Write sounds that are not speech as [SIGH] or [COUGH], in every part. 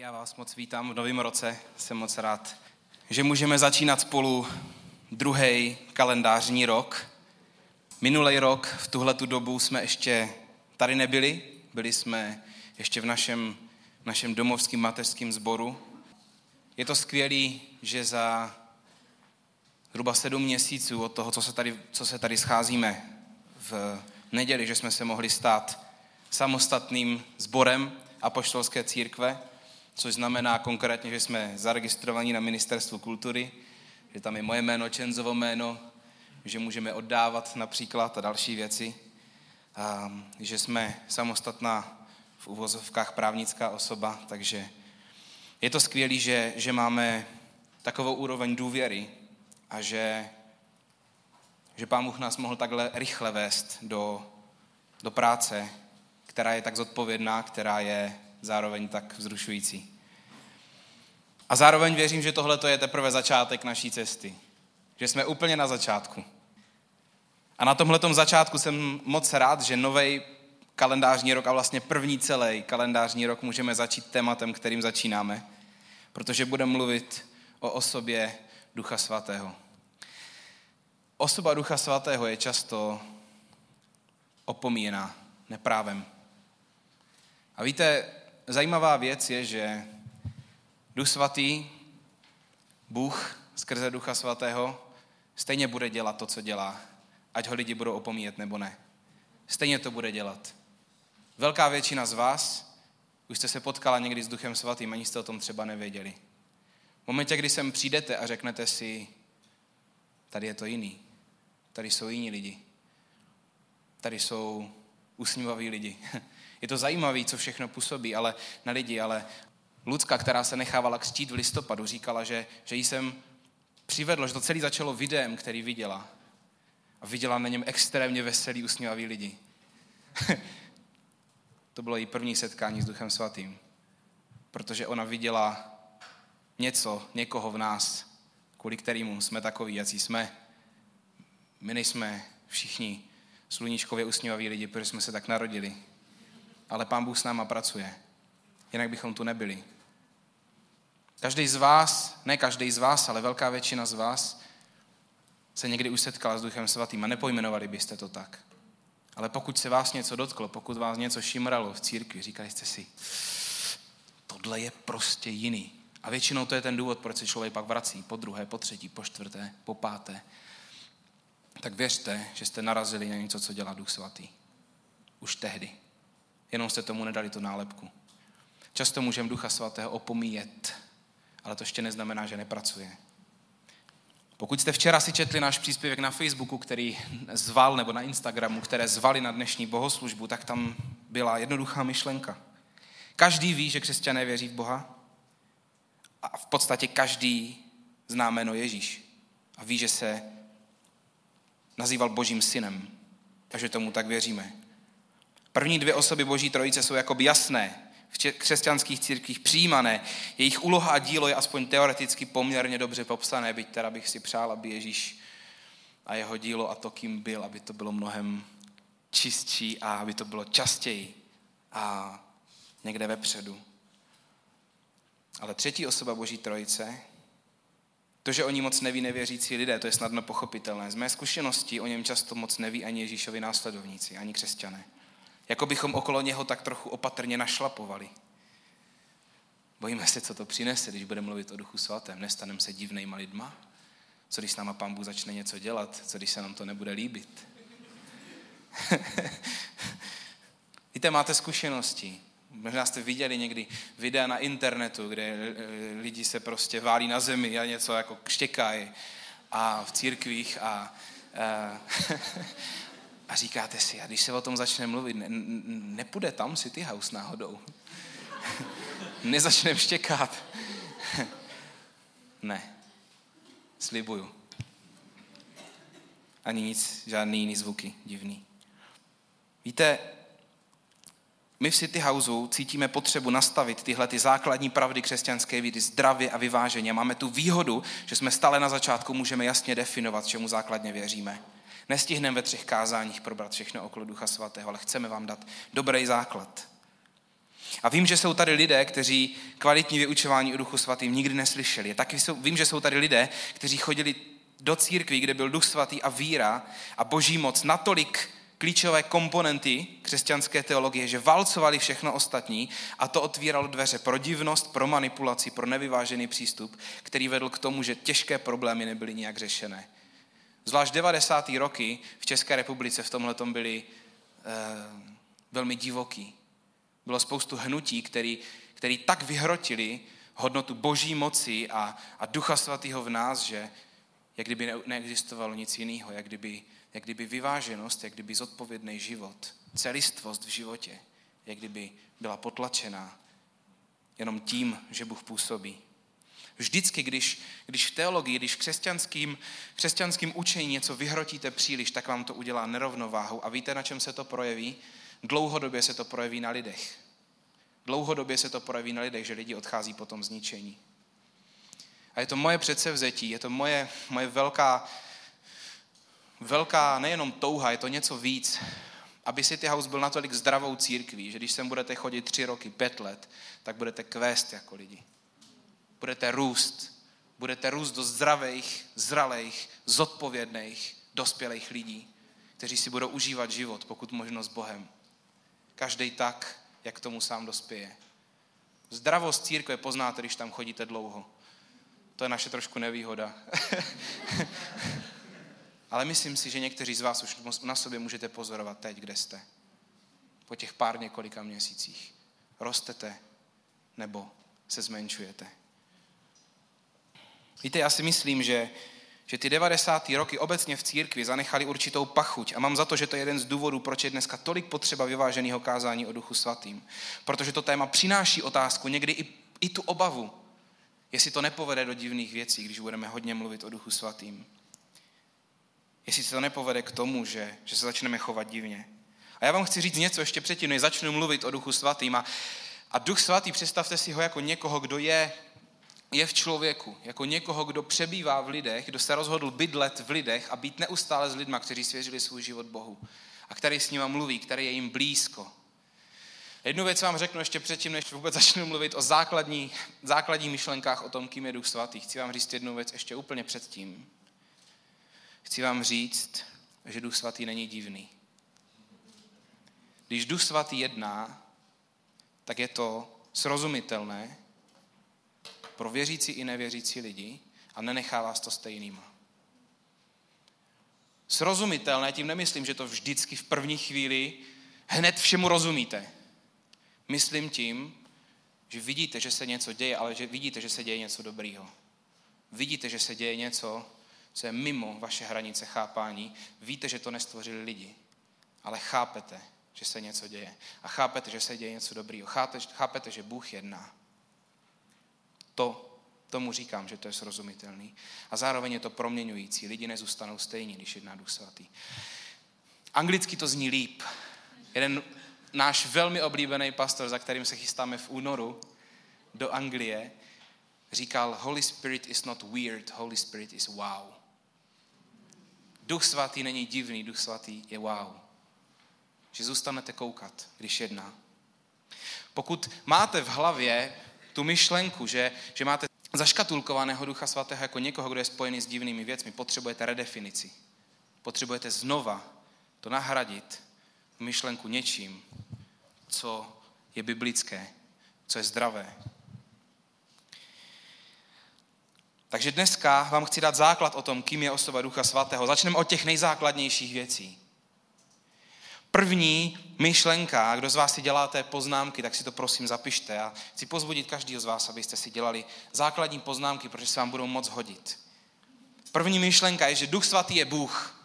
Já vás moc vítám v novém roce. Jsem moc rád, že můžeme začínat spolu druhý kalendářní rok. Minulý rok v tuhle tu dobu jsme ještě tady nebyli. Byli jsme ještě v našem, našem domovském mateřském sboru. Je to skvělé, že za zhruba sedm měsíců od toho, co se tady, co se tady scházíme v neděli, že jsme se mohli stát samostatným sborem apoštolské církve, což znamená konkrétně, že jsme zaregistrovaní na Ministerstvu kultury, že tam je moje jméno, Čenzovo jméno, že můžeme oddávat například a další věci, a že jsme samostatná v uvozovkách právnická osoba, takže je to skvělé, že, že máme takovou úroveň důvěry a že, že Pán Bůh nás mohl takhle rychle vést do, do práce, která je tak zodpovědná, která je zároveň tak vzrušující. A zároveň věřím, že tohle je teprve začátek naší cesty. Že jsme úplně na začátku. A na tomhle začátku jsem moc rád, že nový kalendářní rok a vlastně první celý kalendářní rok můžeme začít tématem, kterým začínáme. Protože budeme mluvit o osobě Ducha Svatého. Osoba Ducha Svatého je často opomíjená neprávem. A víte, zajímavá věc je, že Duch Svatý, Bůh skrze Ducha Svatého, stejně bude dělat to, co dělá, ať ho lidi budou opomíjet nebo ne. Stejně to bude dělat. Velká většina z vás už jste se potkala někdy s Duchem Svatým, ani jste o tom třeba nevěděli. V momentě, kdy sem přijdete a řeknete si, tady je to jiný, tady jsou jiní lidi, tady jsou usmívaví lidi. [LAUGHS] Je to zajímavé, co všechno působí ale na lidi, ale Lucka, která se nechávala křtít v listopadu, říkala, že, že jí jsem přivedl, že to celé začalo videem, který viděla. A viděla na něm extrémně veselý, usmívavý lidi. [LAUGHS] to bylo její první setkání s Duchem Svatým. Protože ona viděla něco, někoho v nás, kvůli kterému jsme takový, jaký jsme. My nejsme všichni sluníčkově usmívaví lidi, protože jsme se tak narodili. Ale Pán Bůh s náma pracuje jinak bychom tu nebyli. Každý z vás, ne každý z vás, ale velká většina z vás se někdy už setkala s Duchem Svatým a nepojmenovali byste to tak. Ale pokud se vás něco dotklo, pokud vás něco šimralo v církvi, říkali jste si, tohle je prostě jiný. A většinou to je ten důvod, proč se člověk pak vrací po druhé, po třetí, po čtvrté, po páté. Tak věřte, že jste narazili na něco, co dělá Duch Svatý. Už tehdy. Jenom jste tomu nedali tu nálepku. Často můžeme Ducha Svatého opomíjet, ale to ještě neznamená, že nepracuje. Pokud jste včera si četli náš příspěvek na Facebooku, který zval, nebo na Instagramu, které zvali na dnešní bohoslužbu, tak tam byla jednoduchá myšlenka. Každý ví, že křesťané věří v Boha a v podstatě každý zná jméno Ježíš a ví, že se nazýval Božím synem, takže tomu tak věříme. První dvě osoby Boží trojice jsou jakoby jasné, v křesťanských církvích přijímané. Jejich úloha a dílo je aspoň teoreticky poměrně dobře popsané, byť teda bych si přál, aby Ježíš a jeho dílo a to, kým byl, aby to bylo mnohem čistší a aby to bylo častěji a někde vepředu. Ale třetí osoba Boží trojice, to, že o ní moc neví nevěřící lidé, to je snadno pochopitelné. Z mé zkušenosti o něm často moc neví ani Ježíšovi následovníci, ani křesťané. Jako bychom okolo něho tak trochu opatrně našlapovali. Bojíme se, co to přinese, když budeme mluvit o Duchu Svatém. Nestaneme se divnejma lidma? Co když s náma Pán Bůh začne něco dělat? Co když se nám to nebude líbit? [LAUGHS] Víte, máte zkušenosti. Možná jste viděli někdy videa na internetu, kde eh, lidi se prostě válí na zemi a něco jako kštěkají a v církvích a, a [LAUGHS] A říkáte si, a když se o tom začne mluvit, ne, nepůjde tam City House náhodou. [LAUGHS] Nezačne štěkat. [LAUGHS] ne. Slibuju. Ani nic, žádný jiný zvuky divný. Víte, my v City Houseu cítíme potřebu nastavit tyhle ty základní pravdy křesťanské víry zdravě a vyváženě. Máme tu výhodu, že jsme stále na začátku, můžeme jasně definovat, čemu základně věříme. Nestihneme ve třech kázáních probrat všechno okolo Ducha Svatého, ale chceme vám dát dobrý základ. A vím, že jsou tady lidé, kteří kvalitní vyučování o Duchu Svatým nikdy neslyšeli. Taky jsou, vím, že jsou tady lidé, kteří chodili do církví, kde byl Duch Svatý a víra a boží moc natolik klíčové komponenty křesťanské teologie, že valcovali všechno ostatní a to otvíralo dveře pro divnost, pro manipulaci, pro nevyvážený přístup, který vedl k tomu, že těžké problémy nebyly nijak řešené. Zvlášť 90. roky v České republice v tomhle byly eh, velmi divoký. Bylo spoustu hnutí, který, který tak vyhrotili hodnotu boží moci a, a ducha svatého v nás, že jak kdyby ne, neexistovalo nic jiného, jak kdyby, jak kdyby vyváženost, jak kdyby zodpovědný život, celistvost v životě, jak kdyby byla potlačená jenom tím, že Bůh působí. Vždycky, když, když v teologii, když v křesťanským, křesťanským učení něco vyhrotíte příliš, tak vám to udělá nerovnováhu. A víte, na čem se to projeví? Dlouhodobě se to projeví na lidech. Dlouhodobě se to projeví na lidech, že lidi odchází po tom zničení. A je to moje předsevzetí, je to moje, moje velká, velká nejenom touha, je to něco víc, aby City House byl natolik zdravou církví, že když sem budete chodit tři roky, pět let, tak budete kvést jako lidi. Budete růst. Budete růst do zdravých, zralých, zodpovědných, dospělých lidí, kteří si budou užívat život, pokud možno s Bohem. Každý tak, jak tomu sám dospěje. Zdravost církve poznáte, když tam chodíte dlouho. To je naše trošku nevýhoda. [LAUGHS] Ale myslím si, že někteří z vás už na sobě můžete pozorovat teď, kde jste. Po těch pár několika měsících. Rostete nebo se zmenšujete. Víte, já si myslím, že že ty 90. roky obecně v církvi zanechali určitou pachuť. A mám za to, že to je jeden z důvodů, proč je dneska tolik potřeba vyváženého kázání o Duchu Svatým. Protože to téma přináší otázku, někdy i, i tu obavu, jestli to nepovede do divných věcí, když budeme hodně mluvit o Duchu Svatým. Jestli se to nepovede k tomu, že, že se začneme chovat divně. A já vám chci říct něco ještě předtím, než začnu mluvit o Duchu Svatým. A, a Duch Svatý, představte si ho jako někoho, kdo je je v člověku, jako někoho, kdo přebývá v lidech, kdo se rozhodl bydlet v lidech a být neustále s lidma, kteří svěřili svůj život Bohu a který s nima mluví, který je jim blízko. Jednu věc vám řeknu ještě předtím, než vůbec začnu mluvit o základní, základní myšlenkách o tom, kým je Duch Svatý. Chci vám říct jednu věc ještě úplně předtím. Chci vám říct, že Duch Svatý není divný. Když Duch Svatý jedná, tak je to srozumitelné, pro věřící i nevěřící lidi a nenechá vás to stejnýma. Srozumitelné, tím nemyslím, že to vždycky v první chvíli hned všemu rozumíte. Myslím tím, že vidíte, že se něco děje, ale že vidíte, že se děje něco dobrýho. Vidíte, že se děje něco, co je mimo vaše hranice chápání. Víte, že to nestvořili lidi, ale chápete, že se něco děje. A chápete, že se děje něco dobrýho. Chápete, chápete že Bůh jedná. To, tomu říkám, že to je srozumitelný. A zároveň je to proměňující. Lidi nezůstanou stejní, když jedná Duch Svatý. Anglicky to zní líp. Jeden náš velmi oblíbený pastor, za kterým se chystáme v únoru do Anglie, říkal, Holy Spirit is not weird, Holy Spirit is wow. Duch svatý není divný, duch svatý je wow. Že zůstanete koukat, když jedná. Pokud máte v hlavě tu myšlenku, že, že máte zaškatulkovaného Ducha Svatého jako někoho, kdo je spojený s divnými věcmi, potřebujete redefinici. Potřebujete znova to nahradit myšlenku něčím, co je biblické, co je zdravé. Takže dneska vám chci dát základ o tom, kým je osoba Ducha Svatého. Začneme od těch nejzákladnějších věcí. První myšlenka, kdo z vás si děláte poznámky, tak si to prosím zapište. A chci pozbudit každého z vás, abyste si dělali základní poznámky, protože se vám budou moc hodit. První myšlenka je, že Duch Svatý je Bůh.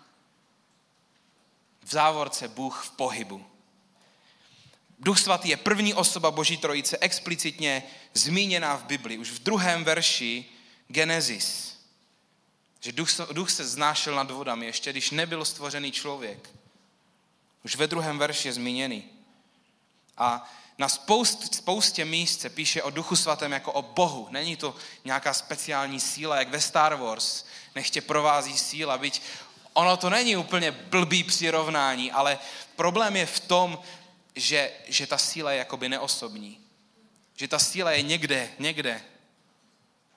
V závorce Bůh v pohybu. Duch Svatý je první osoba Boží trojice, explicitně zmíněná v Bibli, už v druhém verši Genesis. Že duch, duch se znášel nad vodami, ještě když nebyl stvořený člověk. Už ve druhém verši je zmíněný. A na spoust, spoustě míst se píše o Duchu Svatém jako o Bohu. Není to nějaká speciální síla, jak ve Star Wars. Nechtě provází síla, byť ono to není úplně blbý přirovnání, ale problém je v tom, že, že ta síla je jakoby neosobní. Že ta síla je někde, někde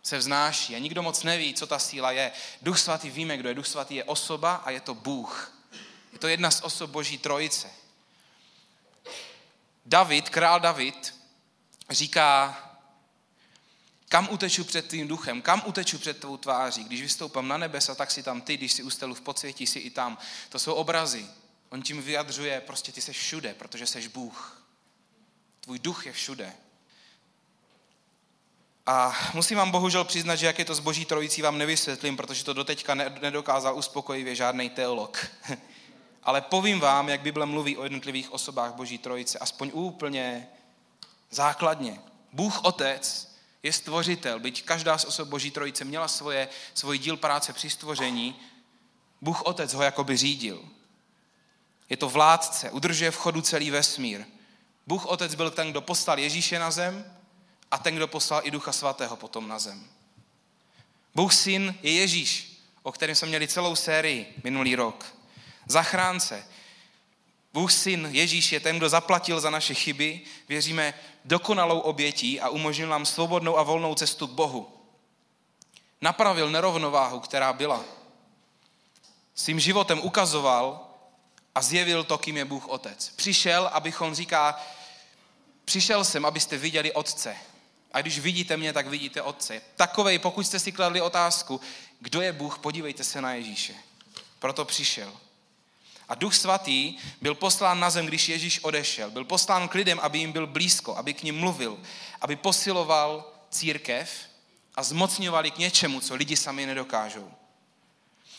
se vznáší a nikdo moc neví, co ta síla je. Duch svatý víme, kdo je. Duch svatý je osoba a je to Bůh. Je to jedna z osob Boží trojice. David, král David, říká, kam uteču před tvým duchem, kam uteču před tvou tváří. Když vystoupám na nebesa, tak si tam ty, když si ustelu v podsvětí, si i tam. To jsou obrazy. On tím vyjadřuje, prostě ty seš všude, protože seš Bůh. Tvůj duch je všude. A musím vám bohužel přiznat, že jak je to s boží trojicí, vám nevysvětlím, protože to doteďka nedokázal uspokojivě žádný teolog. [LAUGHS] Ale povím vám, jak Bible mluví o jednotlivých osobách boží trojice, aspoň úplně základně. Bůh Otec je stvořitel, byť každá z osob boží trojice měla svoje, svůj díl práce při stvoření, Bůh Otec ho jakoby řídil. Je to vládce, udržuje v chodu celý vesmír. Bůh Otec byl ten, kdo poslal Ježíše na zem a ten, kdo poslal i Ducha Svatého potom na zem. Bůh Syn je Ježíš, o kterém jsme měli celou sérii minulý rok. Zachránce. Bůh Syn Ježíš je ten, kdo zaplatil za naše chyby. Věříme dokonalou obětí a umožnil nám svobodnou a volnou cestu k Bohu. Napravil nerovnováhu, která byla. Svým životem ukazoval a zjevil to, kým je Bůh Otec. Přišel, abychom říká, přišel jsem, abyste viděli Otce. A když vidíte mě, tak vidíte Otce. Takovej, pokud jste si kladli otázku, kdo je Bůh, podívejte se na Ježíše. Proto přišel. A Duch Svatý byl poslán na zem, když Ježíš odešel. Byl poslán k lidem, aby jim byl blízko, aby k ním mluvil, aby posiloval církev a zmocňovali k něčemu, co lidi sami nedokážou.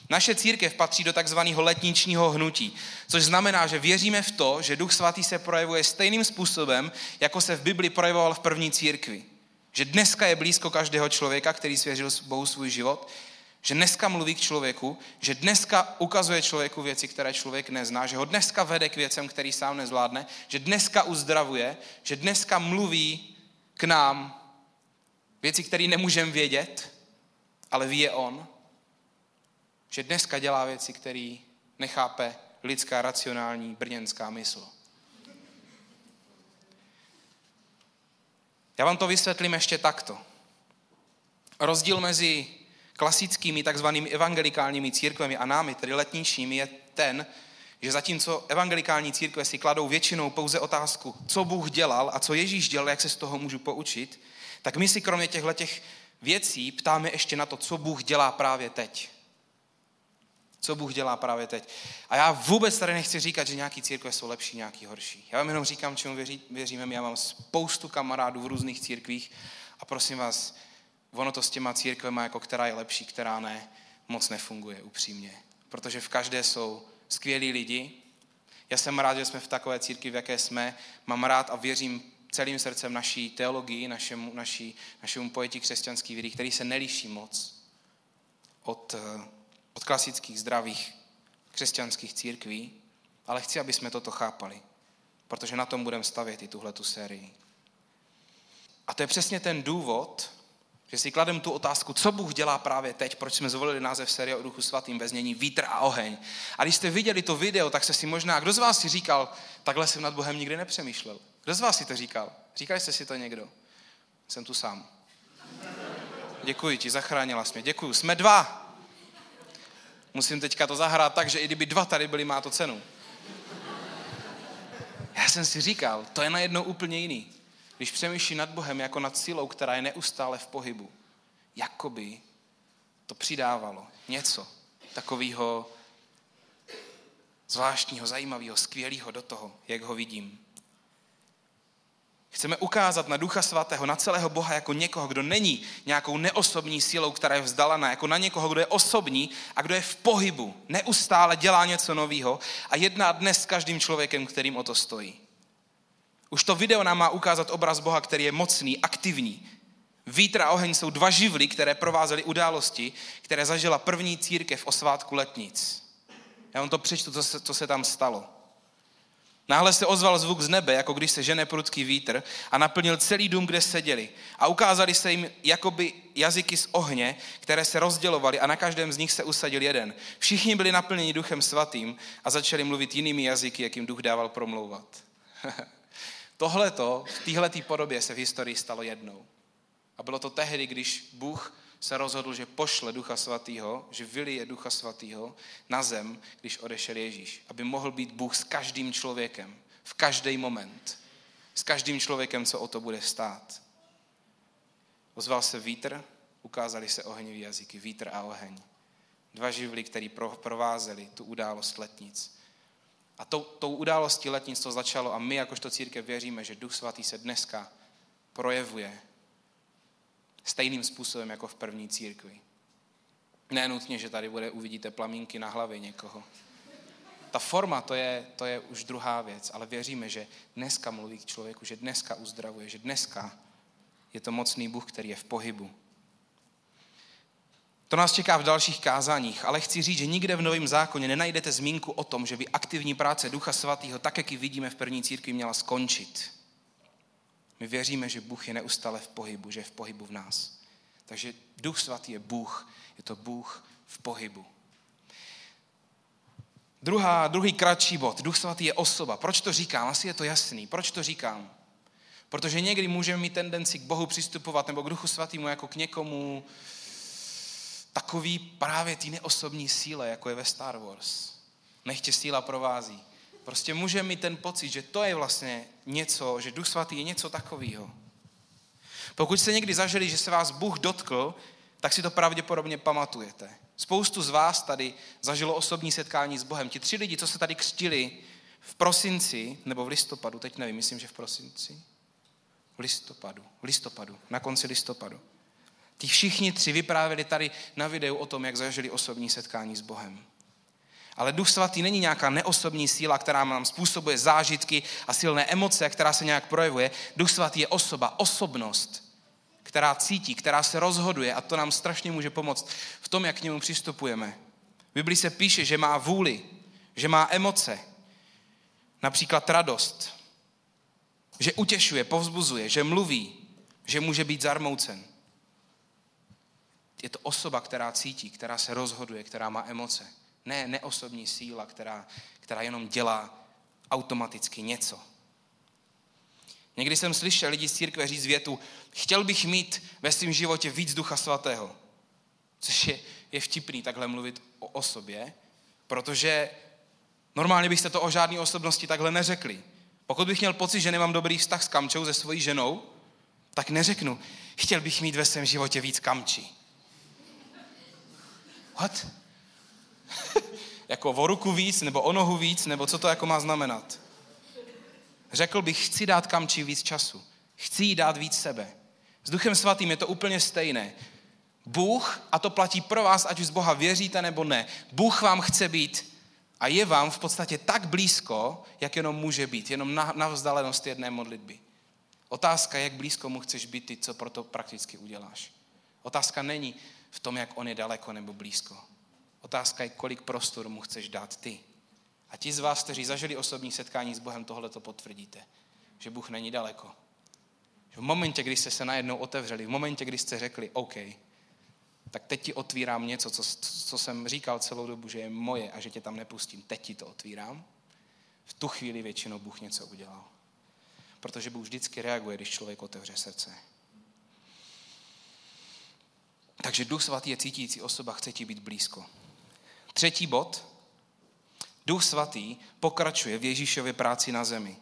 Naše církev patří do takzvaného letničního hnutí, což znamená, že věříme v to, že Duch Svatý se projevuje stejným způsobem, jako se v Bibli projevoval v první církvi. Že dneska je blízko každého člověka, který svěřil Bohu svůj život, že dneska mluví k člověku, že dneska ukazuje člověku věci, které člověk nezná, že ho dneska vede k věcem, který sám nezvládne, že dneska uzdravuje, že dneska mluví k nám věci, které nemůžeme vědět, ale ví je on. Že dneska dělá věci, které nechápe lidská racionální brněnská mysl. Já vám to vysvětlím ještě takto. Rozdíl mezi klasickými takzvanými evangelikálními církvemi a námi, tedy letničními, je ten, že zatímco evangelikální církve si kladou většinou pouze otázku, co Bůh dělal a co Ježíš dělal, jak se z toho můžu poučit, tak my si kromě těchto těch věcí ptáme ještě na to, co Bůh dělá právě teď. Co Bůh dělá právě teď. A já vůbec tady nechci říkat, že nějaký církve jsou lepší, nějaký horší. Já vám jenom říkám, čemu věří, věříme. Já mám spoustu kamarádů v různých církvích a prosím vás, ono to s těma církvema, jako která je lepší, která ne, moc nefunguje upřímně. Protože v každé jsou skvělí lidi. Já jsem rád, že jsme v takové církvi, v jaké jsme. Mám rád a věřím celým srdcem naší teologii, našemu, naší, našemu pojetí křesťanský víry, který se neliší moc od od klasických zdravých křesťanských církví, ale chci, aby jsme toto chápali, protože na tom budeme stavět i tuhle tu sérii. A to je přesně ten důvod, že si kladem tu otázku, co Bůh dělá právě teď, proč jsme zvolili název série o Duchu Svatým ve znění Vítr a oheň. A když jste viděli to video, tak se si možná, kdo z vás si říkal, takhle jsem nad Bohem nikdy nepřemýšlel. Kdo z vás si to říkal? Říkali jste si to někdo? Jsem tu sám. Děkuji ti, zachránila jsi mě. Děkuji. Jsme dva. Musím teďka to zahrát tak, že i kdyby dva tady byli, má to cenu. Já jsem si říkal, to je najednou úplně jiný. Když přemýšlí nad Bohem jako nad sílou, která je neustále v pohybu, jakoby to přidávalo něco takového zvláštního, zajímavého, skvělého do toho, jak ho vidím. Chceme ukázat na Ducha Svatého, na celého Boha jako někoho, kdo není nějakou neosobní sílou, která je vzdalená, jako na někoho, kdo je osobní a kdo je v pohybu, neustále dělá něco nového a jedná dnes s každým člověkem, kterým o to stojí. Už to video nám má ukázat obraz Boha, který je mocný, aktivní. Vítr a oheň jsou dva živly, které provázely události, které zažila první církev o svátku letnic. Já vám to přečtu, co se, co se tam stalo. Náhle se ozval zvuk z nebe, jako když se žene prudký vítr a naplnil celý dům, kde seděli. A ukázali se jim jakoby jazyky z ohně, které se rozdělovaly a na každém z nich se usadil jeden. Všichni byli naplněni duchem svatým a začali mluvit jinými jazyky, jakým duch dával promlouvat. [LAUGHS] Tohleto v téhleté podobě se v historii stalo jednou. A bylo to tehdy, když Bůh se rozhodl, že pošle Ducha Svatého, že vylije Ducha Svatého na zem, když odešel Ježíš. Aby mohl být Bůh s každým člověkem, v každý moment. S každým člověkem, co o to bude stát. Ozval se vítr, ukázali se oheňový jazyky, vítr a oheň. Dva živly, který provázeli tu událost letnic. A tou, tou událostí letnic to začalo a my jakožto církev věříme, že Duch Svatý se dneska projevuje stejným způsobem jako v první církvi. Nenutně, že tady bude, uvidíte plamínky na hlavě někoho. Ta forma, to je, to je už druhá věc, ale věříme, že dneska mluví k člověku, že dneska uzdravuje, že dneska je to mocný Bůh, který je v pohybu. To nás čeká v dalších kázáních, ale chci říct, že nikde v Novém zákoně nenajdete zmínku o tom, že by aktivní práce Ducha Svatého, tak jak ji vidíme v první církvi, měla skončit. My věříme, že Bůh je neustále v pohybu, že je v pohybu v nás. Takže Duch Svatý je Bůh, je to Bůh v pohybu. Druhá, druhý kratší bod. Duch Svatý je osoba. Proč to říkám? Asi je to jasný. Proč to říkám? Protože někdy můžeme mít tendenci k Bohu přistupovat nebo k Duchu Svatému jako k někomu takový právě té neosobní síle, jako je ve Star Wars. Nechtě síla provází. Prostě může mít ten pocit, že to je vlastně něco, že Duch Svatý je něco takového. Pokud jste někdy zažili, že se vás Bůh dotkl, tak si to pravděpodobně pamatujete. Spoustu z vás tady zažilo osobní setkání s Bohem. Ti tři lidi, co se tady křtili v prosinci, nebo v listopadu, teď nevím, myslím, že v prosinci, v listopadu, v listopadu, na konci listopadu. Ti všichni tři vyprávěli tady na videu o tom, jak zažili osobní setkání s Bohem. Ale Duch Svatý není nějaká neosobní síla, která nám způsobuje zážitky a silné emoce, která se nějak projevuje. Duch Svatý je osoba, osobnost, která cítí, která se rozhoduje a to nám strašně může pomoct v tom, jak k němu přistupujeme. V Biblii se píše, že má vůli, že má emoce, například radost, že utěšuje, povzbuzuje, že mluví, že může být zarmoucen. Je to osoba, která cítí, která se rozhoduje, která má emoce. Ne neosobní síla, která, která jenom dělá automaticky něco. Někdy jsem slyšel lidi z církve říct větu, chtěl bych mít ve svém životě víc ducha svatého. Což je, je vtipný takhle mluvit o osobě, protože normálně byste to o žádné osobnosti takhle neřekli. Pokud bych měl pocit, že nemám dobrý vztah s kamčou, se svojí ženou, tak neřeknu, chtěl bych mít ve svém životě víc kamčí. What? [LAUGHS] jako o ruku víc, nebo o nohu víc, nebo co to jako má znamenat? Řekl bych, chci dát kamči víc času. Chci jí dát víc sebe. S Duchem Svatým je to úplně stejné. Bůh, a to platí pro vás, ať už z Boha věříte nebo ne, Bůh vám chce být a je vám v podstatě tak blízko, jak jenom může být, jenom na, na vzdálenost jedné modlitby. Otázka jak blízko mu chceš být ty, co pro to prakticky uděláš. Otázka není v tom, jak on je daleko nebo blízko. Otázka je, kolik prostoru mu chceš dát ty. A ti z vás, kteří zažili osobní setkání s Bohem, tohle to potvrdíte. Že Bůh není daleko. V momentě, kdy jste se najednou otevřeli, v momentě, kdy jste řekli OK, tak teď ti otvírám něco, co, co jsem říkal celou dobu, že je moje a že tě tam nepustím. Teď ti to otvírám. V tu chvíli většinou Bůh něco udělal. Protože Bůh vždycky reaguje, když člověk otevře srdce. Takže Duch Svatý je cítící osoba, chce ti být blízko. Třetí bod. Duch Svatý pokračuje v Ježíšově práci na zemi.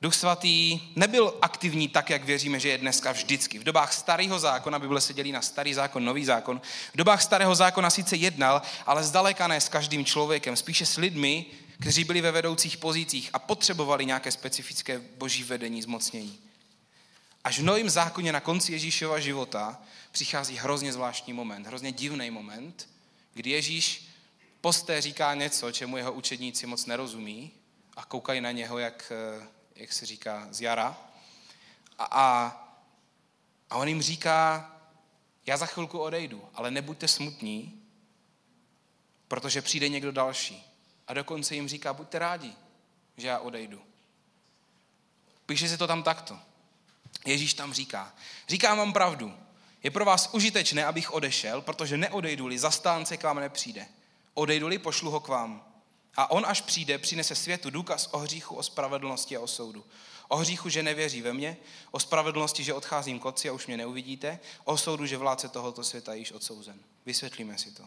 Duch Svatý nebyl aktivní tak, jak věříme, že je dneska vždycky. V dobách starého zákona, Bible se dělí na starý zákon, nový zákon, v dobách starého zákona sice jednal, ale zdaleka ne s každým člověkem, spíše s lidmi, kteří byli ve vedoucích pozicích a potřebovali nějaké specifické boží vedení, zmocnění. Až v novém zákoně na konci Ježíšova života přichází hrozně zvláštní moment, hrozně divný moment, kdy Ježíš posté říká něco, čemu jeho učedníci moc nerozumí a koukají na něho, jak, eh, jak se říká, z jara. A, a, a on jim říká, já za chvilku odejdu, ale nebuďte smutní, protože přijde někdo další. A dokonce jim říká, buďte rádi, že já odejdu. Píše se to tam takto. Ježíš tam říká, říkám vám pravdu, je pro vás užitečné, abych odešel, protože neodejdu-li, zastánce k vám nepřijde. Odejdu-li, pošlu ho k vám. A on, až přijde, přinese světu důkaz o hříchu, o spravedlnosti a o soudu. O hříchu, že nevěří ve mě, o spravedlnosti, že odcházím k otci a už mě neuvidíte, o soudu, že vládce tohoto světa je již odsouzen. Vysvětlíme si to.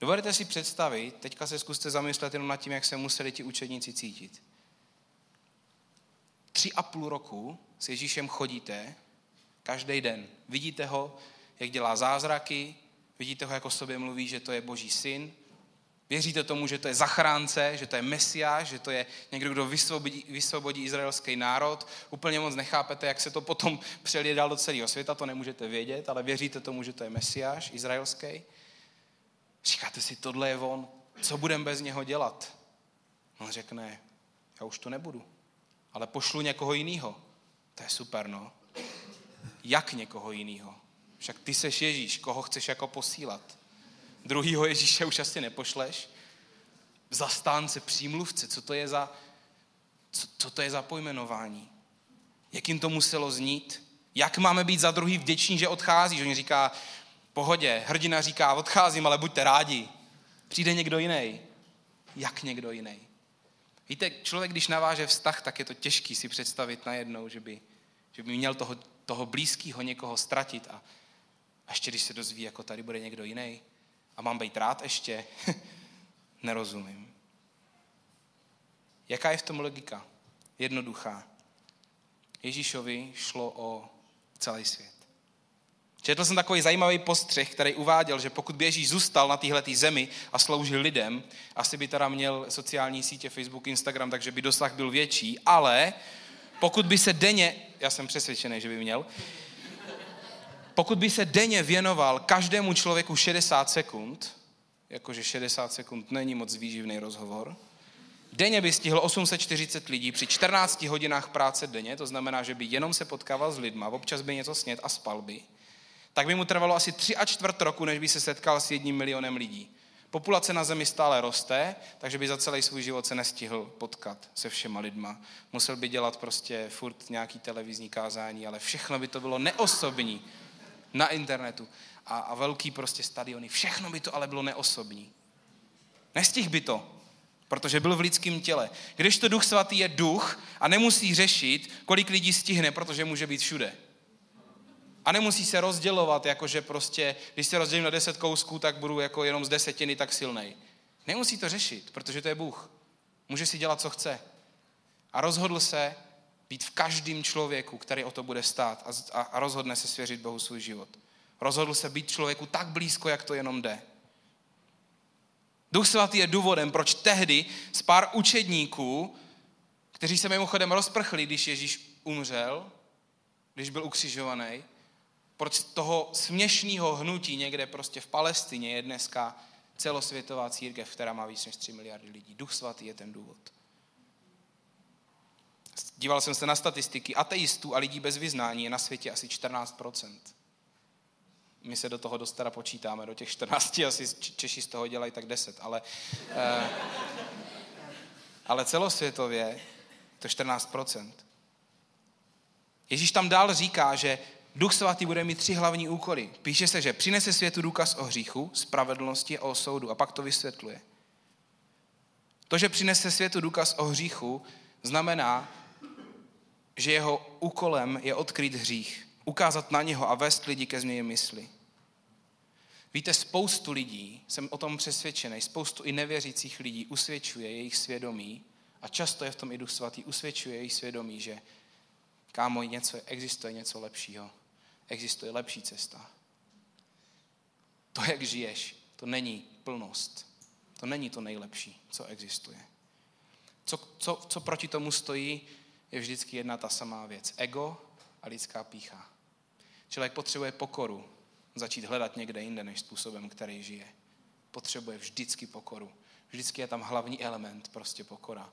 Dovedete si představit, teďka se zkuste zamyslet jenom nad tím, jak se museli ti učedníci cítit. Tři a půl roku s Ježíšem chodíte každý den. Vidíte ho, jak dělá zázraky, vidíte ho, jak o sobě mluví, že to je boží syn, Věříte tomu, že to je zachránce, že to je mesiáš, že to je někdo, kdo vysvobodí, vysvobodí izraelský národ. Úplně moc nechápete, jak se to potom [LAUGHS] přelije dál do celého světa, to nemůžete vědět, ale věříte tomu, že to je mesiáš izraelský. Říkáte si, tohle je on, co budeme bez něho dělat? On řekne, já už to nebudu, ale pošlu někoho jiného. To je super, no. Jak někoho jiného? Však ty seš Ježíš, koho chceš jako posílat? Druhýho Ježíše už asi nepošleš. Zastánce, přímluvce, co to je za, co, co to je za pojmenování? Jak jim to muselo znít? Jak máme být za druhý vděční, že odchází? Že oni říká, pohodě, hrdina říká, odcházím, ale buďte rádi. Přijde někdo jiný. Jak někdo jiný? Víte, člověk, když naváže vztah, tak je to těžký si představit najednou, že by, že by měl toho, toho blízkého někoho ztratit a, a ještě když se dozví, jako tady bude někdo jiný. A mám být rád ještě? [LAUGHS] Nerozumím. Jaká je v tom logika? Jednoduchá. Ježíšovi šlo o celý svět. Četl jsem takový zajímavý postřeh, který uváděl, že pokud Ježíš zůstal na téhle zemi a sloužil lidem, asi by teda měl sociální sítě Facebook, Instagram, takže by dosah byl větší, ale pokud by se denně, já jsem přesvědčený, že by měl, pokud by se denně věnoval každému člověku 60 sekund, jakože 60 sekund není moc výživný rozhovor, denně by stihl 840 lidí při 14 hodinách práce denně, to znamená, že by jenom se potkával s lidma, občas by něco snět a spal by, tak by mu trvalo asi 3 a čtvrt roku, než by se setkal s jedním milionem lidí. Populace na zemi stále roste, takže by za celý svůj život se nestihl potkat se všema lidma. Musel by dělat prostě furt nějaký televizní kázání, ale všechno by to bylo neosobní na internetu a, a velký prostě stadiony. Všechno by to ale bylo neosobní. Nestih by to, protože byl v lidském těle. Když to duch svatý je duch a nemusí řešit, kolik lidí stihne, protože může být všude. A nemusí se rozdělovat, jakože prostě, když se rozdělím na deset kousků, tak budu jako jenom z desetiny tak silnej. Nemusí to řešit, protože to je Bůh. Může si dělat, co chce. A rozhodl se, být v každém člověku, který o to bude stát a, a rozhodne se svěřit Bohu svůj život. Rozhodl se být člověku tak blízko, jak to jenom jde. Duch svatý je důvodem, proč tehdy z pár učedníků, kteří se mimochodem rozprchli, když Ježíš umřel, když byl ukřižovaný, proč toho směšného hnutí někde prostě v Palestině je dneska celosvětová církev, která má víc než 3 miliardy lidí. Duch svatý je ten důvod. Díval jsem se na statistiky ateistů a lidí bez vyznání je na světě asi 14%. My se do toho dost teda počítáme, do těch 14, asi Češi z toho dělají tak 10, ale, eh, ale celosvětově to 14%. Ježíš tam dál říká, že Duch svatý bude mít tři hlavní úkoly. Píše se, že přinese světu důkaz o hříchu, spravedlnosti a o soudu. A pak to vysvětluje. To, že přinese světu důkaz o hříchu, znamená, že jeho úkolem je odkryt hřích, ukázat na něho a vést lidi ke změně mysli. Víte, spoustu lidí, jsem o tom přesvědčený, spoustu i nevěřících lidí usvědčuje jejich svědomí a často je v tom i Duch Svatý, usvědčuje jejich svědomí, že kámo, něco, existuje něco lepšího, existuje lepší cesta. To, jak žiješ, to není plnost. To není to nejlepší, co existuje. Co, co, co proti tomu stojí, je vždycky jedna ta samá věc. Ego a lidská pícha. Člověk potřebuje pokoru, začít hledat někde jinde než způsobem, který žije. Potřebuje vždycky pokoru. Vždycky je tam hlavní element, prostě pokora.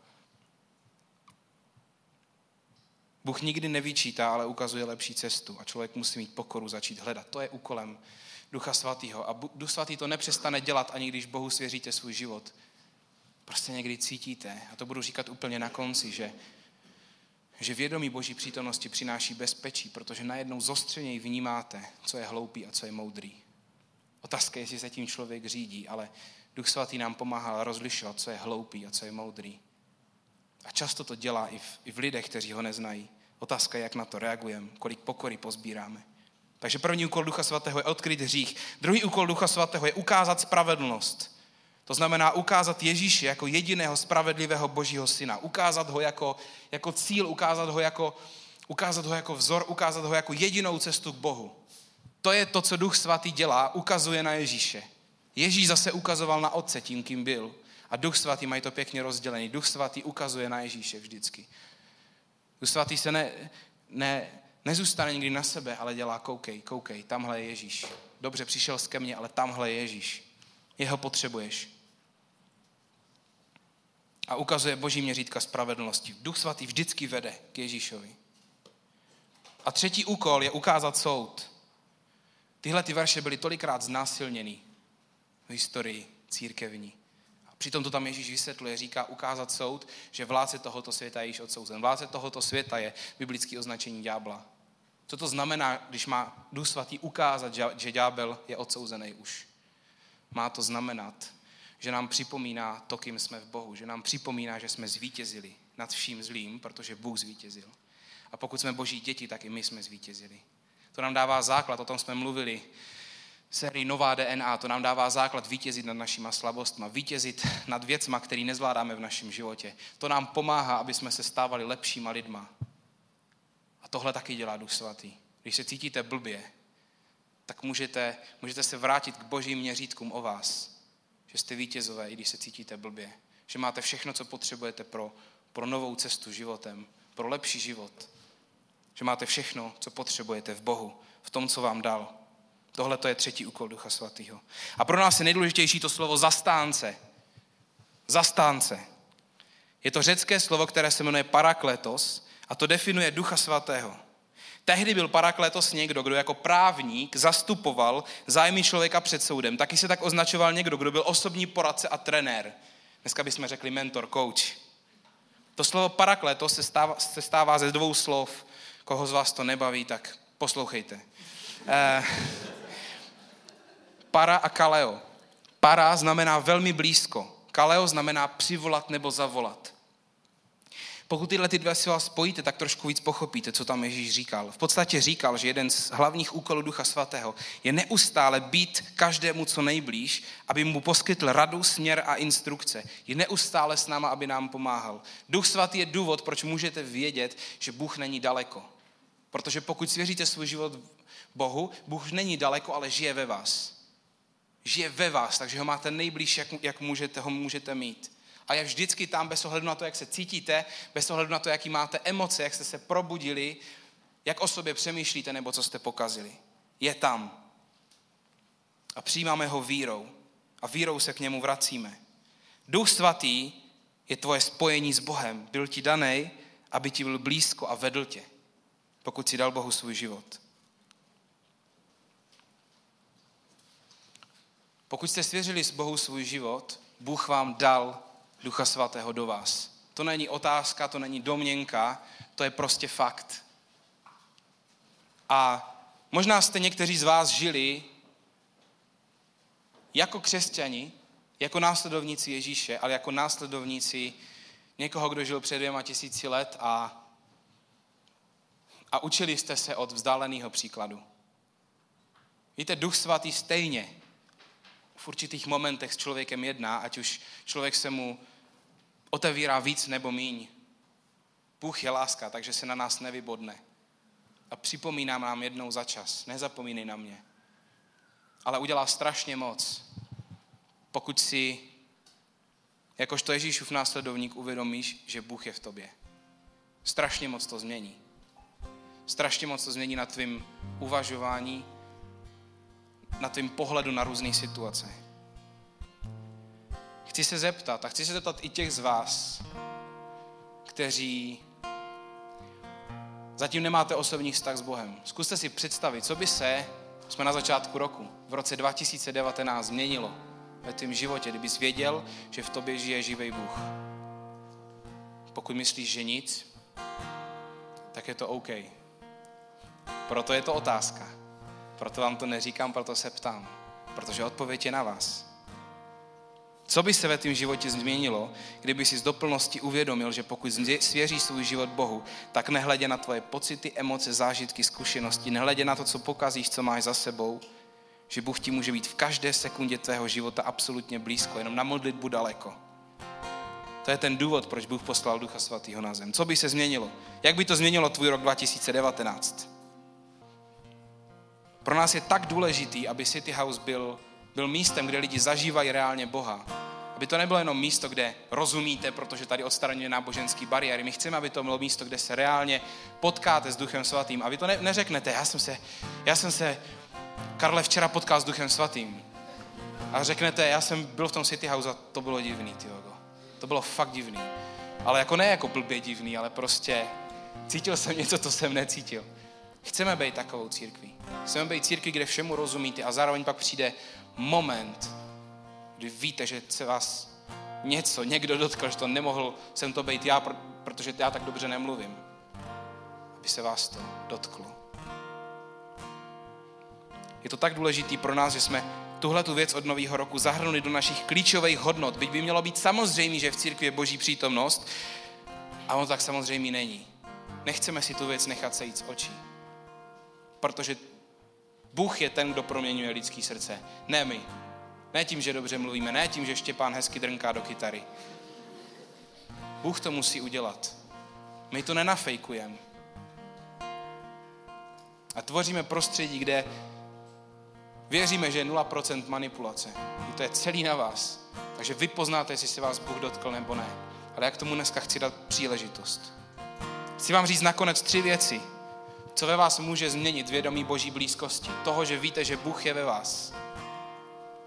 Bůh nikdy nevyčítá, ale ukazuje lepší cestu a člověk musí mít pokoru začít hledat. To je úkolem Ducha Svatého. A Duch Svatý to nepřestane dělat, ani když Bohu svěříte svůj život. Prostě někdy cítíte, a to budu říkat úplně na konci, že že vědomí Boží přítomnosti přináší bezpečí, protože najednou zostřeněji vnímáte, co je hloupý a co je moudrý. Otázka je, jestli se tím člověk řídí, ale Duch svatý nám pomáhal rozlišovat, co je hloupý a co je moudrý. A často to dělá i v, i v lidech, kteří ho neznají. Otázka je, jak na to reagujeme, kolik pokory pozbíráme. Takže první úkol Ducha Svatého je odkryt hřích. Druhý úkol Ducha Svatého je ukázat spravedlnost. To znamená ukázat Ježíše jako jediného spravedlivého božího syna. Ukázat ho jako, jako cíl, ukázat ho jako, ukázat ho jako vzor, ukázat ho jako jedinou cestu k Bohu. To je to, co Duch Svatý dělá, ukazuje na Ježíše. Ježíš zase ukazoval na Otce tím, kým byl. A Duch Svatý mají to pěkně rozdělený. Duch Svatý ukazuje na Ježíše vždycky. Duch Svatý se ne, ne, nezůstane nikdy na sebe, ale dělá koukej, koukej, tamhle je Ježíš. Dobře, přišel ke mně, ale tamhle je Ježíš. Jeho potřebuješ. A ukazuje boží měřítka spravedlnosti. Duch Svatý vždycky vede k Ježíšovi. A třetí úkol je ukázat soud. Tyhle ty verše byly tolikrát znásilněny v historii církevní. Přitom to tam Ježíš vysvětluje, říká ukázat soud, že vládce tohoto světa je již odsouzen. Vládce tohoto světa je biblické označení ďábla. Co to znamená, když má Duch Svatý ukázat, že ďábel je odsouzený už? Má to znamenat, že nám připomíná to, kým jsme v Bohu, že nám připomíná, že jsme zvítězili nad vším zlým, protože Bůh zvítězil. A pokud jsme boží děti, tak i my jsme zvítězili. To nám dává základ, o tom jsme mluvili sérii Nová DNA, to nám dává základ vítězit nad našima slabostma, vítězit nad věcma, které nezvládáme v našem životě. To nám pomáhá, aby jsme se stávali lepšíma lidma. A tohle taky dělá Duch Svatý. Když se cítíte blbě, tak můžete, můžete se vrátit k božím měřítkům o vás. Že jste vítězové, i když se cítíte blbě. Že máte všechno, co potřebujete pro, pro novou cestu životem, pro lepší život. Že máte všechno, co potřebujete v Bohu, v tom, co vám dal. Tohle to je třetí úkol Ducha Svatého. A pro nás je nejdůležitější to slovo zastánce. Zastánce. Je to řecké slovo, které se jmenuje parakletos a to definuje Ducha Svatého. Tehdy byl parakletos někdo, kdo jako právník zastupoval zájmy člověka před soudem. Taky se tak označoval někdo, kdo byl osobní poradce a trenér. Dneska bychom řekli mentor, coach. To slovo parakletos se stává, se stává ze dvou slov. Koho z vás to nebaví, tak poslouchejte. Eh, para a kaleo. Para znamená velmi blízko. Kaleo znamená přivolat nebo zavolat. Pokud tyhle ty dvě slova spojíte, tak trošku víc pochopíte, co tam Ježíš říkal. V podstatě říkal, že jeden z hlavních úkolů Ducha Svatého je neustále být každému co nejblíž, aby mu poskytl radu, směr a instrukce. Je neustále s náma, aby nám pomáhal. Duch Svatý je důvod, proč můžete vědět, že Bůh není daleko. Protože pokud svěříte svůj život Bohu, Bůh není daleko, ale žije ve vás. Žije ve vás, takže ho máte nejblíž, jak, jak můžete, ho můžete mít. A je vždycky tam bez ohledu na to, jak se cítíte, bez ohledu na to, jaký máte emoce, jak jste se probudili, jak o sobě přemýšlíte nebo co jste pokazili. Je tam. A přijímáme ho vírou. A vírou se k němu vracíme. Duch svatý je tvoje spojení s Bohem. Byl ti daný, aby ti byl blízko a vedl tě pokud si dal Bohu svůj život. Pokud jste svěřili s Bohu svůj život, Bůh vám dal Ducha Svatého do vás. To není otázka, to není domněnka, to je prostě fakt. A možná jste někteří z vás žili jako křesťani, jako následovníci Ježíše, ale jako následovníci někoho, kdo žil před dvěma tisíci let a a učili jste se od vzdáleného příkladu. Víte, Duch Svatý stejně v určitých momentech s člověkem jedná, ať už člověk se mu otevírá víc nebo míň. Bůh je láska, takže se na nás nevybodne. A připomíná nám jednou za čas. Nezapomínej na mě. Ale udělá strašně moc, pokud si jakožto Ježíšův následovník uvědomíš, že Bůh je v tobě. Strašně moc to změní. Strašně moc to změní na tvým uvažování, na tvým pohledu na různé situace. Chci se zeptat, a chci se zeptat i těch z vás, kteří zatím nemáte osobní vztah s Bohem. Zkuste si představit, co by se, jsme na začátku roku, v roce 2019 změnilo ve tvém životě, kdybys věděl, že v tobě žije živý Bůh. Pokud myslíš, že nic, tak je to OK. Proto je to otázka. Proto vám to neříkám, proto se ptám. Protože odpověď je na vás. Co by se ve tvém životě změnilo, kdyby si z doplnosti uvědomil, že pokud svěří svůj život Bohu, tak nehledě na tvoje pocity, emoce, zážitky, zkušenosti, nehledě na to, co pokazíš, co máš za sebou, že Bůh ti může být v každé sekundě tvého života absolutně blízko, jenom na modlitbu daleko. To je ten důvod, proč Bůh poslal Ducha Svatého na zem. Co by se změnilo? Jak by to změnilo tvůj rok 2019? Pro nás je tak důležitý, aby City House byl, byl místem, kde lidi zažívají reálně Boha. Aby to nebylo jenom místo, kde rozumíte, protože tady odstraňuje náboženský bariéry. My chceme, aby to bylo místo, kde se reálně potkáte s Duchem Svatým. A vy to ne, neřeknete, já jsem, se, já jsem se, Karle, včera potkal s Duchem Svatým. A řeknete, já jsem byl v tom City House a to bylo divný, ty To bylo fakt divný. Ale jako ne jako blbě divný, ale prostě cítil jsem něco, co jsem necítil. Chceme být takovou církví. Chceme být církví, kde všemu rozumíte a zároveň pak přijde moment, kdy víte, že se vás něco, někdo dotkl, že to nemohl jsem to být já, protože já tak dobře nemluvím. Aby se vás to dotklo. Je to tak důležitý pro nás, že jsme tuhle tu věc od nového roku zahrnuli do našich klíčových hodnot. Byť by mělo být samozřejmé, že v církvi je boží přítomnost, a on tak samozřejmě není. Nechceme si tu věc nechat sejít z očí protože Bůh je ten, kdo proměňuje lidský srdce. Ne my. Ne tím, že dobře mluvíme, ne tím, že Štěpán hezky drnká do kytary. Bůh to musí udělat. My to nenafejkujeme. A tvoříme prostředí, kde věříme, že je 0% manipulace. I to je celý na vás. Takže vy poznáte, jestli se vás Bůh dotkl nebo ne. Ale jak tomu dneska chci dát příležitost. Chci vám říct nakonec tři věci, co ve vás může změnit vědomí boží blízkosti? Toho, že víte, že Bůh je ve vás.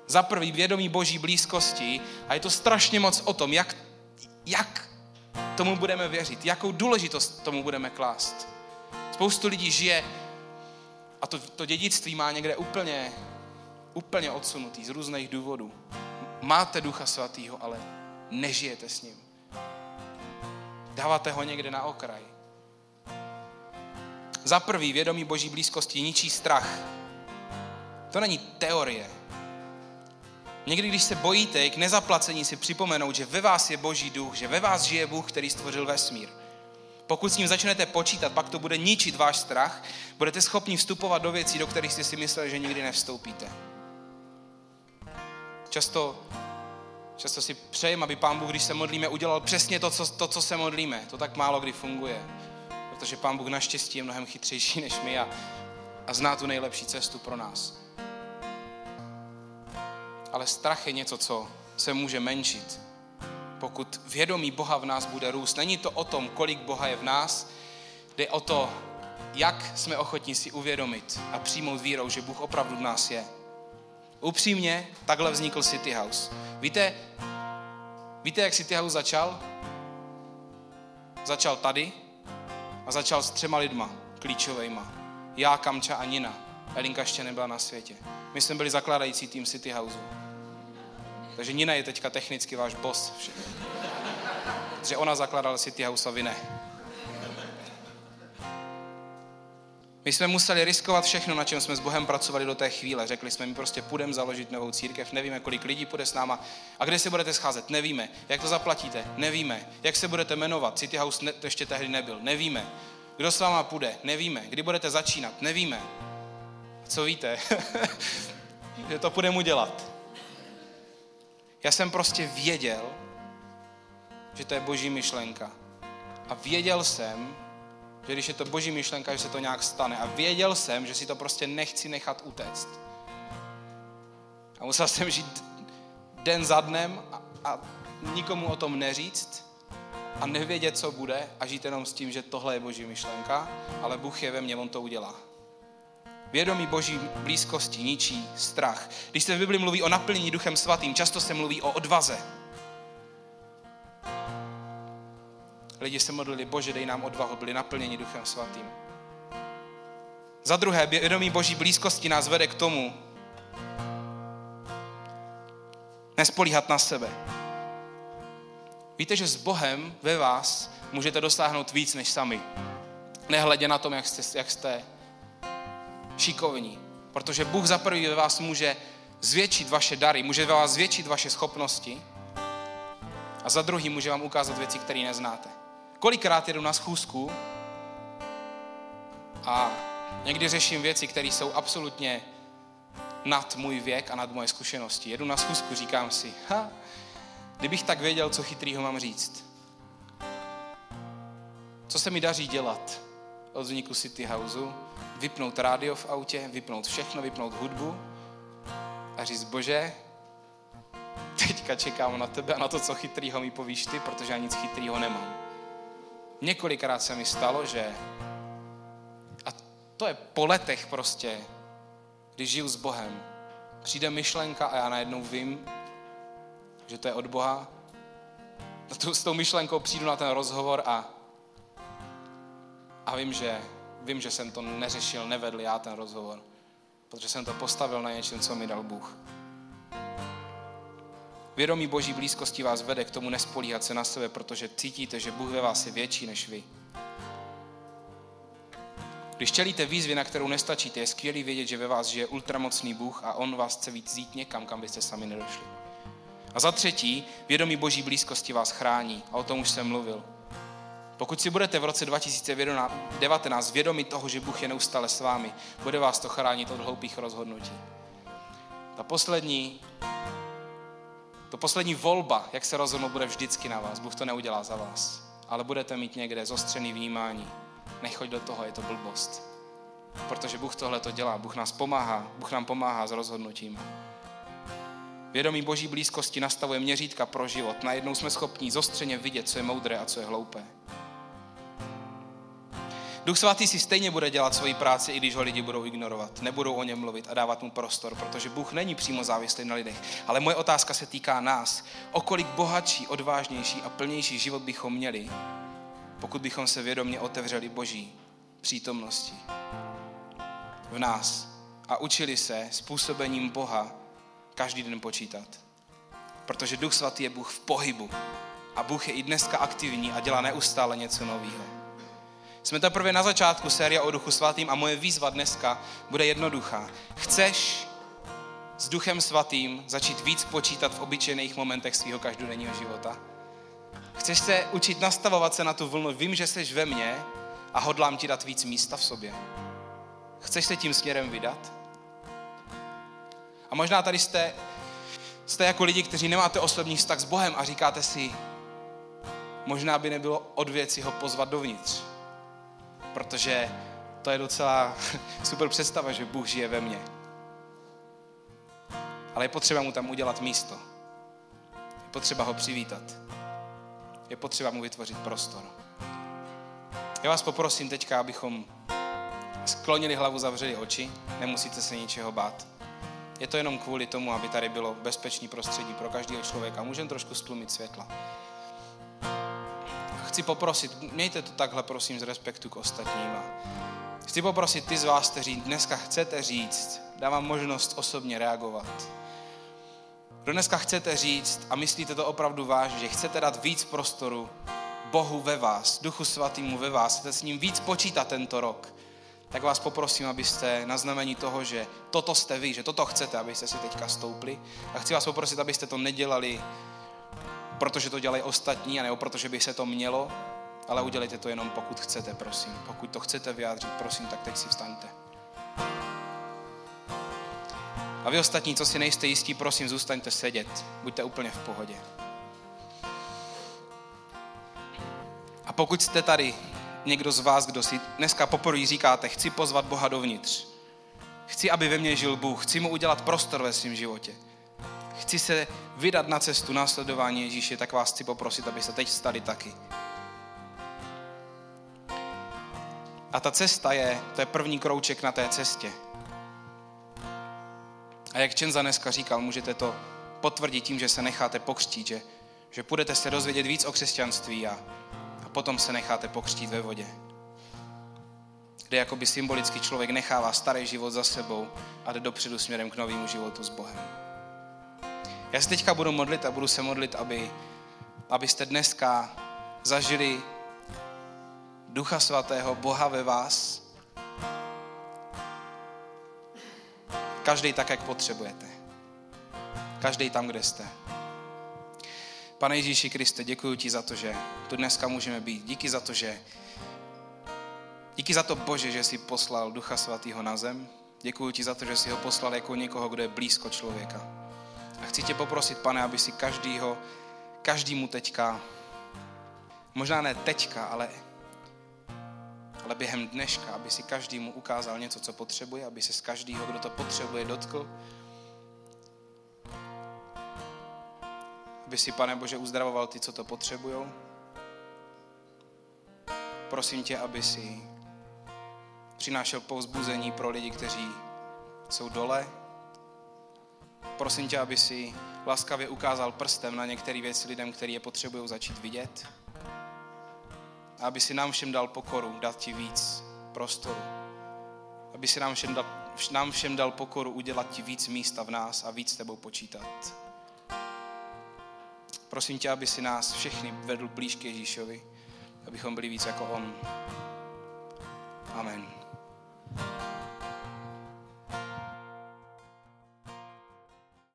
Za prvý vědomí boží blízkosti a je to strašně moc o tom, jak, jak tomu budeme věřit, jakou důležitost tomu budeme klást. Spoustu lidí žije a to, to dědictví má někde úplně, úplně odsunutý z různých důvodů. Máte ducha svatýho, ale nežijete s ním. Dáváte ho někde na okraj. Za prvý, vědomí boží blízkosti ničí strach. To není teorie. Někdy, když se bojíte, k nezaplacení si připomenout, že ve vás je boží duch, že ve vás žije Bůh, který stvořil vesmír. Pokud s ním začnete počítat, pak to bude ničit váš strach, budete schopni vstupovat do věcí, do kterých jste si mysleli, že nikdy nevstoupíte. Často, často si přejím, aby Pán Bůh, když se modlíme, udělal přesně to co, to, co se modlíme. To tak málo kdy funguje protože Pán Bůh naštěstí je mnohem chytřejší než my a, a zná tu nejlepší cestu pro nás. Ale strach je něco, co se může menšit. Pokud vědomí Boha v nás bude růst, není to o tom, kolik Boha je v nás, jde o to, jak jsme ochotní si uvědomit a přijmout vírou, že Bůh opravdu v nás je. Upřímně, takhle vznikl City House. Víte, víte, jak City House začal? Začal tady, a začal s třema lidma, klíčovejma. Já, Kamča a Nina. Elinka ještě nebyla na světě. My jsme byli zakládající tým City House. Takže Nina je teďka technicky váš boss. Protože ona zakládala City House a vy ne. My jsme museli riskovat všechno, na čem jsme s Bohem pracovali do té chvíle. Řekli jsme, my prostě půjdeme založit novou církev, nevíme, kolik lidí půjde s náma. A kde se budete scházet? Nevíme. Jak to zaplatíte? Nevíme. Jak se budete jmenovat? City House ne, to ještě tehdy nebyl. Nevíme. Kdo s váma půjde? Nevíme. Kdy budete začínat? Nevíme. A co víte? [LAUGHS] že to půjdeme udělat. Já jsem prostě věděl, že to je boží myšlenka. A věděl jsem, že když je to boží myšlenka, že se to nějak stane. A věděl jsem, že si to prostě nechci nechat utéct. A musel jsem žít den za dnem a, a nikomu o tom neříct a nevědět, co bude a žít jenom s tím, že tohle je boží myšlenka, ale Bůh je ve mně, on to udělá. Vědomí boží blízkosti ničí strach. Když se v Bibli mluví o naplnění duchem svatým, často se mluví o odvaze. Lidi se modlili, Bože, dej nám odvahu, byli naplněni Duchem Svatým. Za druhé, vědomí Boží blízkosti nás vede k tomu, nespolíhat na sebe. Víte, že s Bohem ve vás můžete dosáhnout víc než sami. Nehledě na tom, jak jste, jak jste šikovní. Protože Bůh za prvý ve vás může zvětšit vaše dary, může ve vás zvětšit vaše schopnosti, A za druhý může vám ukázat věci, které neznáte. Kolikrát jedu na schůzku a někdy řeším věci, které jsou absolutně nad můj věk a nad moje zkušenosti. Jedu na schůzku, říkám si, ha, kdybych tak věděl, co chytrýho mám říct. Co se mi daří dělat od vzniku City Houseu? Vypnout rádio v autě, vypnout všechno, vypnout hudbu a říct, bože, teďka čekám na tebe a na to, co chytrýho mi povíš ty, protože já nic chytrýho nemám. Několikrát se mi stalo, že a to je po letech prostě, když žiju s Bohem, přijde myšlenka a já najednou vím, že to je od Boha. S tou myšlenkou přijdu na ten rozhovor a, a vím, že, vím, že jsem to neřešil, nevedl já ten rozhovor, protože jsem to postavil na něčem, co mi dal Bůh. Vědomí Boží blízkosti vás vede k tomu nespolíhat se na sebe, protože cítíte, že Bůh ve vás je větší než vy. Když čelíte výzvy, na kterou nestačíte, je skvělý vědět, že ve vás žije ultramocný Bůh a On vás chce víc zít někam, kam byste sami nedošli. A za třetí, vědomí Boží blízkosti vás chrání. A o tom už jsem mluvil. Pokud si budete v roce 2019 vědomi toho, že Bůh je neustále s vámi, bude vás to chránit od hloupých rozhodnutí. Ta poslední, to poslední volba, jak se rozhodnout, bude vždycky na vás. Bůh to neudělá za vás. Ale budete mít někde zostřený vnímání. Nechoď do toho, je to blbost. Protože Bůh tohle to dělá. Bůh nás pomáhá. Bůh nám pomáhá s rozhodnutím. Vědomí boží blízkosti nastavuje měřítka pro život. Najednou jsme schopni zostřeně vidět, co je moudré a co je hloupé. Duch svatý si stejně bude dělat svoji práci, i když ho lidi budou ignorovat. Nebudou o něm mluvit a dávat mu prostor, protože Bůh není přímo závislý na lidech. Ale moje otázka se týká nás. O kolik bohatší, odvážnější a plnější život bychom měli, pokud bychom se vědomě otevřeli Boží přítomnosti v nás a učili se způsobením Boha každý den počítat. Protože Duch Svatý je Bůh v pohybu. A Bůh je i dneska aktivní a dělá neustále něco nového. Jsme teprve na začátku série o Duchu Svatým a moje výzva dneska bude jednoduchá. Chceš s Duchem Svatým začít víc počítat v obyčejných momentech svého každodenního života? Chceš se učit nastavovat se na tu vlnu? Vím, že jsi ve mně a hodlám ti dát víc místa v sobě. Chceš se tím směrem vydat? A možná tady jste, jste jako lidi, kteří nemáte osobní vztah s Bohem a říkáte si, možná by nebylo od věci ho pozvat dovnitř. Protože to je docela [LAUGHS] super představa, že Bůh žije ve mně. Ale je potřeba mu tam udělat místo. Je potřeba ho přivítat. Je potřeba mu vytvořit prostor. Já vás poprosím teďka, abychom sklonili hlavu, zavřeli oči. Nemusíte se ničeho bát. Je to jenom kvůli tomu, aby tady bylo bezpečné prostředí pro každého člověka. Můžeme trošku stlumit světla. Chci poprosit, mějte to takhle, prosím, z respektu k ostatním. Chci poprosit ty z vás, kteří dneska chcete říct, dávám možnost osobně reagovat. Kdo dneska chcete říct a myslíte to opravdu vážně, že chcete dát víc prostoru Bohu ve vás, Duchu Svatýmu ve vás, chcete s ním víc počítat tento rok, tak vás poprosím, abyste na znamení toho, že toto jste vy, že toto chcete, abyste si teďka stoupli. A chci vás poprosit, abyste to nedělali, protože to dělají ostatní, a nebo protože by se to mělo, ale udělejte to jenom pokud chcete, prosím. Pokud to chcete vyjádřit, prosím, tak teď si vstaňte. A vy ostatní, co si nejste jistí, prosím, zůstaňte sedět. Buďte úplně v pohodě. A pokud jste tady někdo z vás, kdo si dneska poprvé říkáte, chci pozvat Boha dovnitř. Chci, aby ve mně žil Bůh. Chci mu udělat prostor ve svém životě. Chci se vydat na cestu následování Ježíše, tak vás chci poprosit, abyste teď stali taky. A ta cesta je, to je první krouček na té cestě. A jak Čenza dneska říkal, můžete to potvrdit tím, že se necháte pokřtít, že, že budete se dozvědět víc o křesťanství a potom se necháte pokřtít ve vodě. Kde jakoby symbolicky člověk nechává starý život za sebou a jde dopředu směrem k novému životu s Bohem. Já se teďka budu modlit a budu se modlit, aby, abyste dneska zažili Ducha Svatého, Boha ve vás. Každý tak, jak potřebujete. Každý tam, kde jste. Pane Ježíši Kriste, děkuji ti za to, že tu dneska můžeme být. Díky za to, že Díky za to, Bože, že jsi poslal Ducha Svatého na zem. Děkuji ti za to, že jsi ho poslal jako někoho, kdo je blízko člověka. A chci tě poprosit, pane, aby si každýho, každýmu teďka, možná ne teďka, ale, ale během dneška, aby si každému ukázal něco, co potřebuje, aby se z každého, kdo to potřebuje, dotkl. Aby si, pane Bože, uzdravoval ty, co to potřebují. Prosím tě, aby si přinášel povzbuzení pro lidi, kteří jsou dole. Prosím tě, aby si laskavě ukázal prstem na některé věci lidem, který je potřebují začít vidět. A aby si nám všem dal pokoru, dát ti víc prostoru. Aby si nám všem dal, nám všem dal pokoru udělat ti víc místa v nás a víc s tebou počítat. Prosím tě, aby si nás všechny vedl blíž k Ježíšovi, abychom byli víc jako On. Amen.